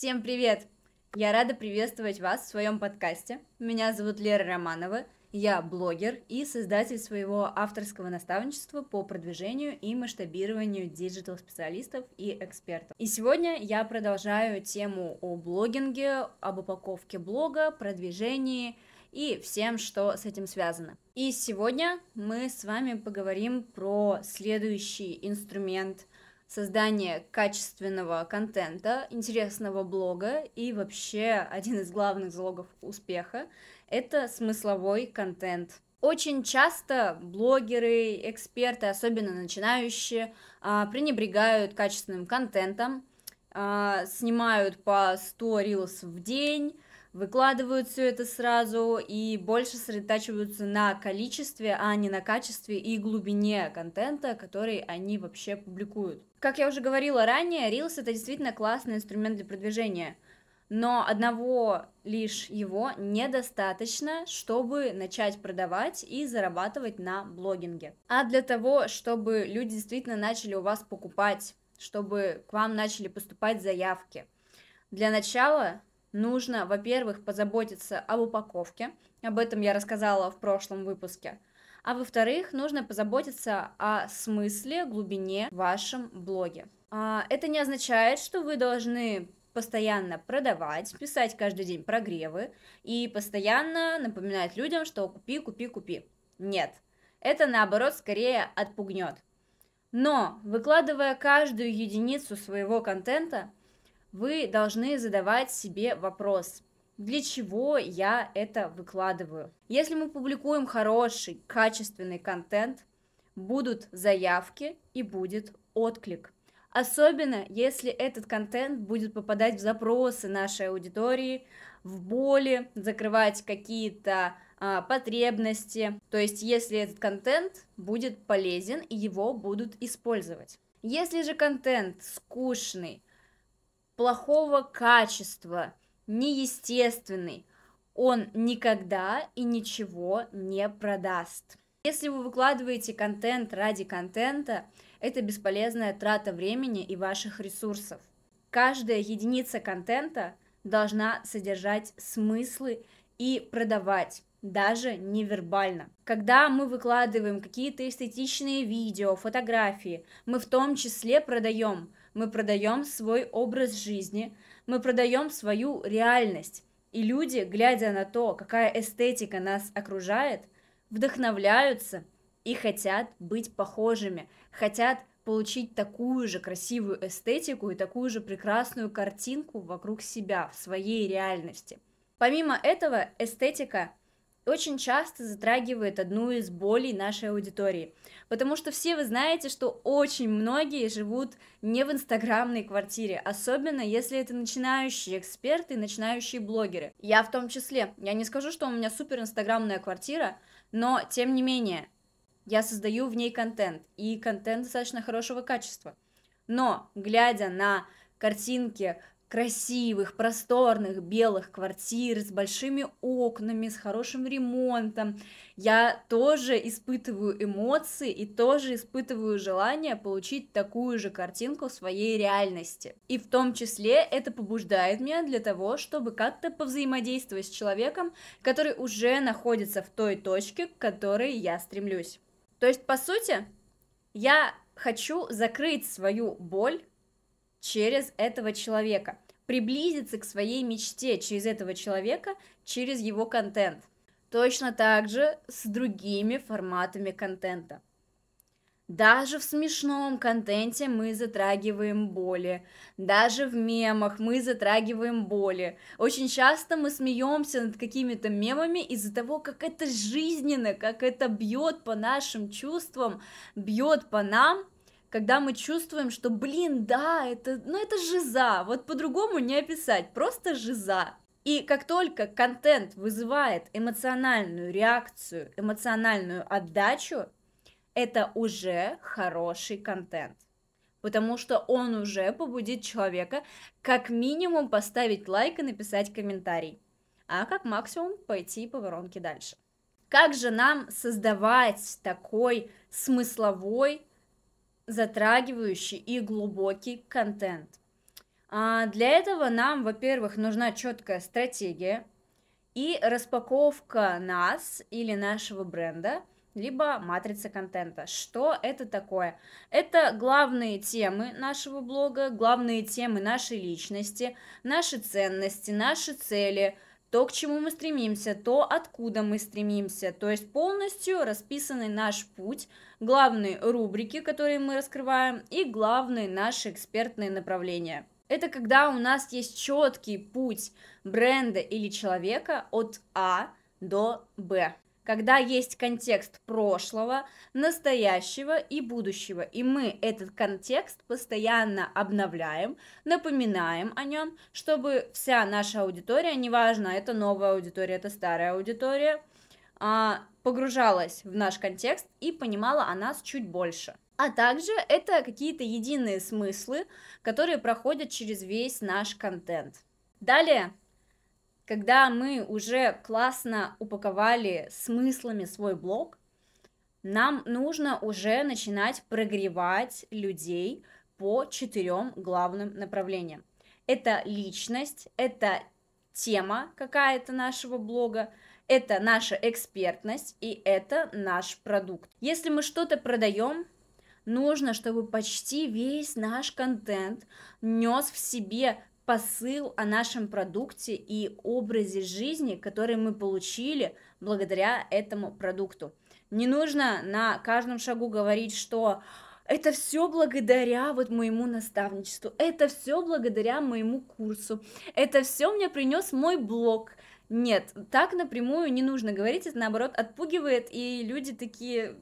Всем привет! Я рада приветствовать вас в своем подкасте. Меня зовут Лера Романова, я блогер и создатель своего авторского наставничества по продвижению и масштабированию диджитал-специалистов и экспертов. И сегодня я продолжаю тему о блогинге, об упаковке блога, продвижении и всем, что с этим связано. И сегодня мы с вами поговорим про следующий инструмент создания качественного контента, интересного блога и вообще один из главных залогов успеха – это смысловой контент. Очень часто блогеры, эксперты, особенно начинающие, а, пренебрегают качественным контентом, а, снимают по 100 рилс в день, выкладывают все это сразу и больше сосредотачиваются на количестве, а не на качестве и глубине контента, который они вообще публикуют. Как я уже говорила ранее, Reels это действительно классный инструмент для продвижения, но одного лишь его недостаточно, чтобы начать продавать и зарабатывать на блогинге. А для того, чтобы люди действительно начали у вас покупать, чтобы к вам начали поступать заявки, для начала нужно, во-первых, позаботиться об упаковке, об этом я рассказала в прошлом выпуске, а во-вторых, нужно позаботиться о смысле, глубине в вашем блоге. А, это не означает, что вы должны постоянно продавать, писать каждый день прогревы и постоянно напоминать людям, что купи, купи, купи. Нет, это наоборот скорее отпугнет. Но выкладывая каждую единицу своего контента, вы должны задавать себе вопрос, для чего я это выкладываю. Если мы публикуем хороший, качественный контент, будут заявки и будет отклик. Особенно, если этот контент будет попадать в запросы нашей аудитории, в боли, закрывать какие-то а, потребности. То есть, если этот контент будет полезен и его будут использовать. Если же контент скучный, плохого качества, неестественный, он никогда и ничего не продаст. Если вы выкладываете контент ради контента, это бесполезная трата времени и ваших ресурсов. Каждая единица контента должна содержать смыслы и продавать, даже невербально. Когда мы выкладываем какие-то эстетичные видео, фотографии, мы в том числе продаем мы продаем свой образ жизни, мы продаем свою реальность. И люди, глядя на то, какая эстетика нас окружает, вдохновляются и хотят быть похожими, хотят получить такую же красивую эстетику и такую же прекрасную картинку вокруг себя, в своей реальности. Помимо этого, эстетика очень часто затрагивает одну из болей нашей аудитории. Потому что все вы знаете, что очень многие живут не в инстаграмной квартире, особенно если это начинающие эксперты, начинающие блогеры. Я в том числе. Я не скажу, что у меня супер инстаграмная квартира, но тем не менее, я создаю в ней контент, и контент достаточно хорошего качества. Но, глядя на картинки красивых, просторных, белых квартир с большими окнами, с хорошим ремонтом. Я тоже испытываю эмоции и тоже испытываю желание получить такую же картинку в своей реальности. И в том числе это побуждает меня для того, чтобы как-то повзаимодействовать с человеком, который уже находится в той точке, к которой я стремлюсь. То есть, по сути, я хочу закрыть свою боль через этого человека, приблизиться к своей мечте через этого человека, через его контент. Точно так же с другими форматами контента. Даже в смешном контенте мы затрагиваем боли. Даже в мемах мы затрагиваем боли. Очень часто мы смеемся над какими-то мемами из-за того, как это жизненно, как это бьет по нашим чувствам, бьет по нам, когда мы чувствуем, что, блин, да, это, ну это жиза, вот по-другому не описать, просто жиза. И как только контент вызывает эмоциональную реакцию, эмоциональную отдачу, это уже хороший контент. Потому что он уже побудит человека как минимум поставить лайк и написать комментарий, а как максимум пойти по воронке дальше. Как же нам создавать такой смысловой затрагивающий и глубокий контент. А для этого нам, во-первых, нужна четкая стратегия и распаковка нас или нашего бренда, либо матрица контента. Что это такое? Это главные темы нашего блога, главные темы нашей личности, наши ценности, наши цели – то, к чему мы стремимся, то, откуда мы стремимся. То есть полностью расписанный наш путь, главные рубрики, которые мы раскрываем, и главные наши экспертные направления. Это когда у нас есть четкий путь бренда или человека от А до Б когда есть контекст прошлого, настоящего и будущего, и мы этот контекст постоянно обновляем, напоминаем о нем, чтобы вся наша аудитория, неважно, это новая аудитория, это старая аудитория, а, погружалась в наш контекст и понимала о нас чуть больше. А также это какие-то единые смыслы, которые проходят через весь наш контент. Далее когда мы уже классно упаковали смыслами свой блог, нам нужно уже начинать прогревать людей по четырем главным направлениям. Это личность, это тема какая-то нашего блога, это наша экспертность и это наш продукт. Если мы что-то продаем, нужно, чтобы почти весь наш контент нес в себе посыл о нашем продукте и образе жизни, который мы получили благодаря этому продукту. Не нужно на каждом шагу говорить, что это все благодаря вот моему наставничеству, это все благодаря моему курсу, это все мне принес мой блог. Нет, так напрямую не нужно говорить, это наоборот отпугивает, и люди такие,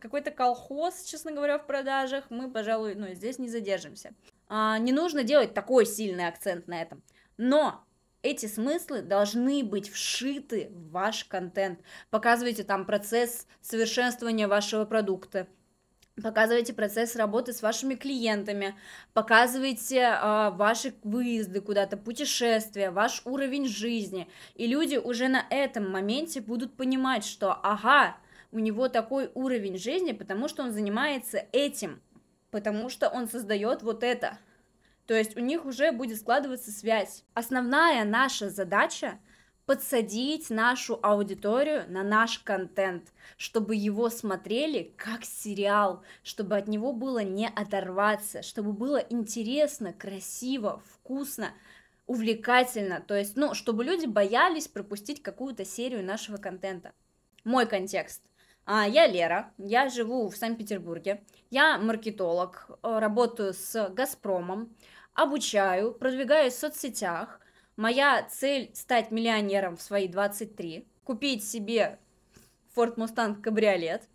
какой-то колхоз, честно говоря, в продажах, мы, пожалуй, ну, здесь не задержимся. А, не нужно делать такой сильный акцент на этом. Но эти смыслы должны быть вшиты в ваш контент. Показывайте там процесс совершенствования вашего продукта, показывайте процесс работы с вашими клиентами, показывайте э, ваши выезды куда-то, путешествия, ваш уровень жизни. И люди уже на этом моменте будут понимать, что ага, у него такой уровень жизни, потому что он занимается этим потому что он создает вот это. То есть у них уже будет складываться связь. Основная наша задача подсадить нашу аудиторию на наш контент, чтобы его смотрели как сериал, чтобы от него было не оторваться, чтобы было интересно, красиво, вкусно, увлекательно, то есть, ну, чтобы люди боялись пропустить какую-то серию нашего контента. Мой контекст. А, я Лера, я живу в Санкт-Петербурге, я маркетолог, э, работаю с Газпромом, обучаю, продвигаюсь в соцсетях. Моя цель стать миллионером в свои 23, купить себе Ford Mustang кабриолет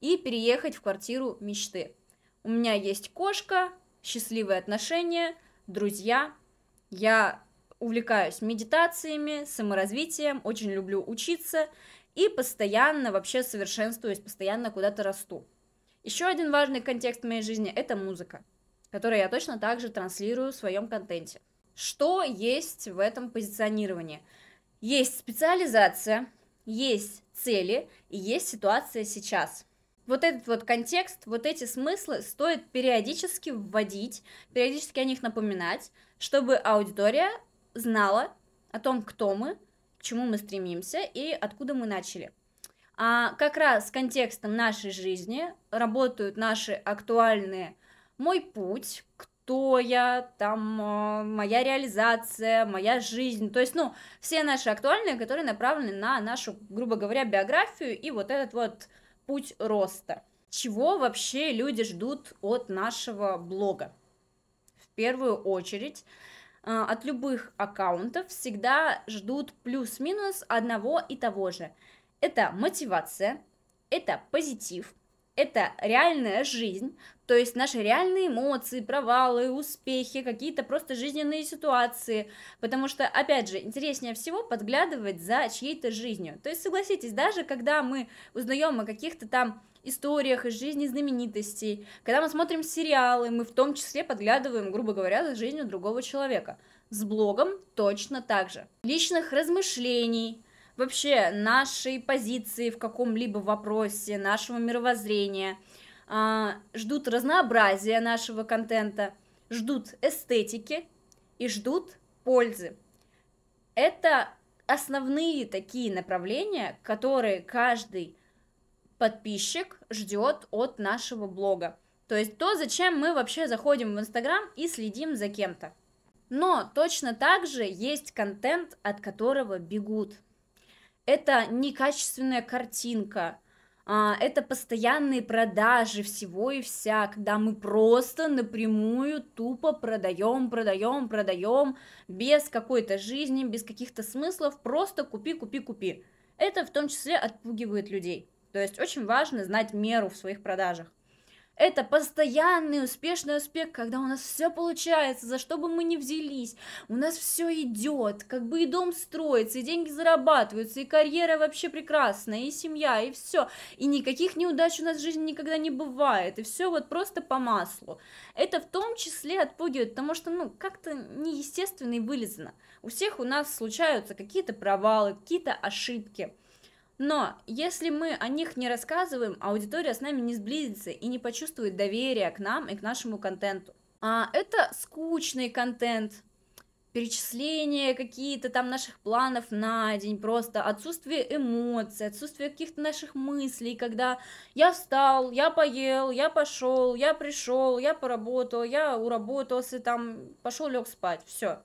и переехать в квартиру мечты. У меня есть кошка, счастливые отношения, друзья. Я увлекаюсь медитациями, саморазвитием, очень люблю учиться – и постоянно вообще совершенствуюсь, постоянно куда-то расту. Еще один важный контекст моей жизни – это музыка, которую я точно так же транслирую в своем контенте. Что есть в этом позиционировании? Есть специализация, есть цели и есть ситуация сейчас. Вот этот вот контекст, вот эти смыслы стоит периодически вводить, периодически о них напоминать, чтобы аудитория знала о том, кто мы, чему мы стремимся и откуда мы начали. А как раз с контекстом нашей жизни работают наши актуальные «Мой путь», кто я, там, а, моя реализация, моя жизнь, то есть, ну, все наши актуальные, которые направлены на нашу, грубо говоря, биографию и вот этот вот путь роста. Чего вообще люди ждут от нашего блога? В первую очередь, от любых аккаунтов всегда ждут плюс-минус одного и того же. Это мотивация, это позитив, это реальная жизнь, то есть наши реальные эмоции, провалы, успехи, какие-то просто жизненные ситуации, потому что, опять же, интереснее всего подглядывать за чьей-то жизнью. То есть, согласитесь, даже когда мы узнаем о каких-то там историях из жизни знаменитостей. Когда мы смотрим сериалы, мы в том числе подглядываем, грубо говоря, за жизнью другого человека. С блогом точно так же. Личных размышлений, вообще нашей позиции в каком-либо вопросе, нашего мировоззрения, э, ждут разнообразия нашего контента. ждут эстетики и ждут пользы. Это основные такие направления, которые каждый подписчик ждет от нашего блога. То есть то, зачем мы вообще заходим в Инстаграм и следим за кем-то. Но точно так же есть контент, от которого бегут. Это некачественная картинка, а, это постоянные продажи всего и вся, когда мы просто напрямую тупо продаем, продаем, продаем, без какой-то жизни, без каких-то смыслов, просто купи, купи, купи. Это в том числе отпугивает людей. То есть очень важно знать меру в своих продажах. Это постоянный успешный успех, когда у нас все получается, за что бы мы ни взялись, у нас все идет, как бы и дом строится, и деньги зарабатываются, и карьера вообще прекрасная, и семья, и все, и никаких неудач у нас в жизни никогда не бывает, и все вот просто по маслу. Это в том числе отпугивает, потому что, ну, как-то неестественно и вылезано. У всех у нас случаются какие-то провалы, какие-то ошибки. Но если мы о них не рассказываем, аудитория с нами не сблизится и не почувствует доверия к нам и к нашему контенту. А это скучный контент, перечисления какие-то там наших планов на день, просто отсутствие эмоций, отсутствие каких-то наших мыслей, когда я встал, я поел, я пошел, я пришел, я поработал, я уработался, там пошел лег спать, все.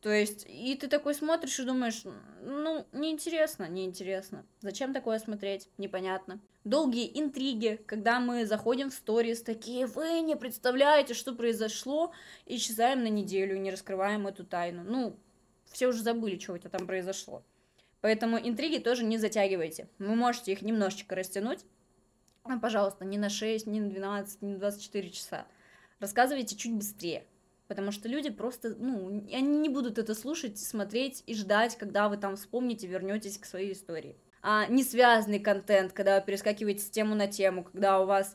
То есть, и ты такой смотришь и думаешь, ну, неинтересно, неинтересно. Зачем такое смотреть? Непонятно. Долгие интриги, когда мы заходим в сторис, такие, вы не представляете, что произошло, и исчезаем на неделю, не раскрываем эту тайну. Ну, все уже забыли, что у тебя там произошло. Поэтому интриги тоже не затягивайте. Вы можете их немножечко растянуть, но, пожалуйста, не на 6, не на 12, не на 24 часа. Рассказывайте чуть быстрее потому что люди просто, ну, они не будут это слушать, смотреть и ждать, когда вы там вспомните, вернетесь к своей истории. А не связанный контент, когда вы перескакиваете с тему на тему, когда у вас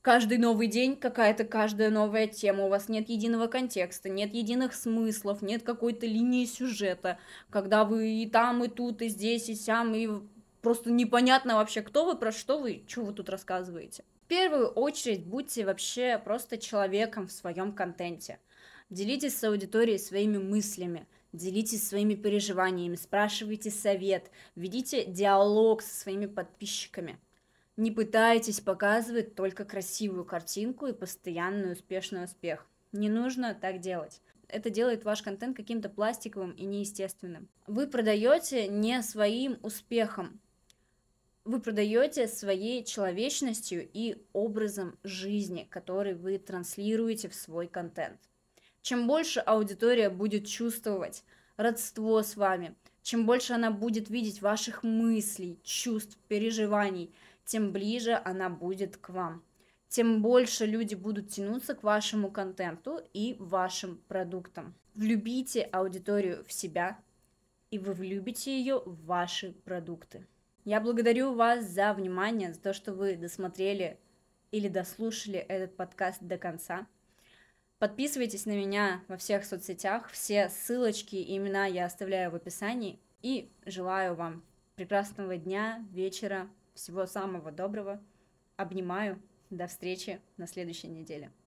каждый новый день какая-то каждая новая тема, у вас нет единого контекста, нет единых смыслов, нет какой-то линии сюжета, когда вы и там, и тут, и здесь, и сям, и просто непонятно вообще, кто вы, про что вы, что вы тут рассказываете. В первую очередь будьте вообще просто человеком в своем контенте. Делитесь с аудиторией своими мыслями, делитесь своими переживаниями, спрашивайте совет, ведите диалог со своими подписчиками. Не пытайтесь показывать только красивую картинку и постоянный успешный успех. Не нужно так делать. Это делает ваш контент каким-то пластиковым и неестественным. Вы продаете не своим успехом, вы продаете своей человечностью и образом жизни, который вы транслируете в свой контент. Чем больше аудитория будет чувствовать родство с вами, чем больше она будет видеть ваших мыслей, чувств, переживаний, тем ближе она будет к вам. Тем больше люди будут тянуться к вашему контенту и вашим продуктам. Влюбите аудиторию в себя, и вы влюбите ее в ваши продукты. Я благодарю вас за внимание, за то, что вы досмотрели или дослушали этот подкаст до конца. Подписывайтесь на меня во всех соцсетях. Все ссылочки и имена я оставляю в описании. И желаю вам прекрасного дня, вечера, всего самого доброго. Обнимаю. До встречи на следующей неделе.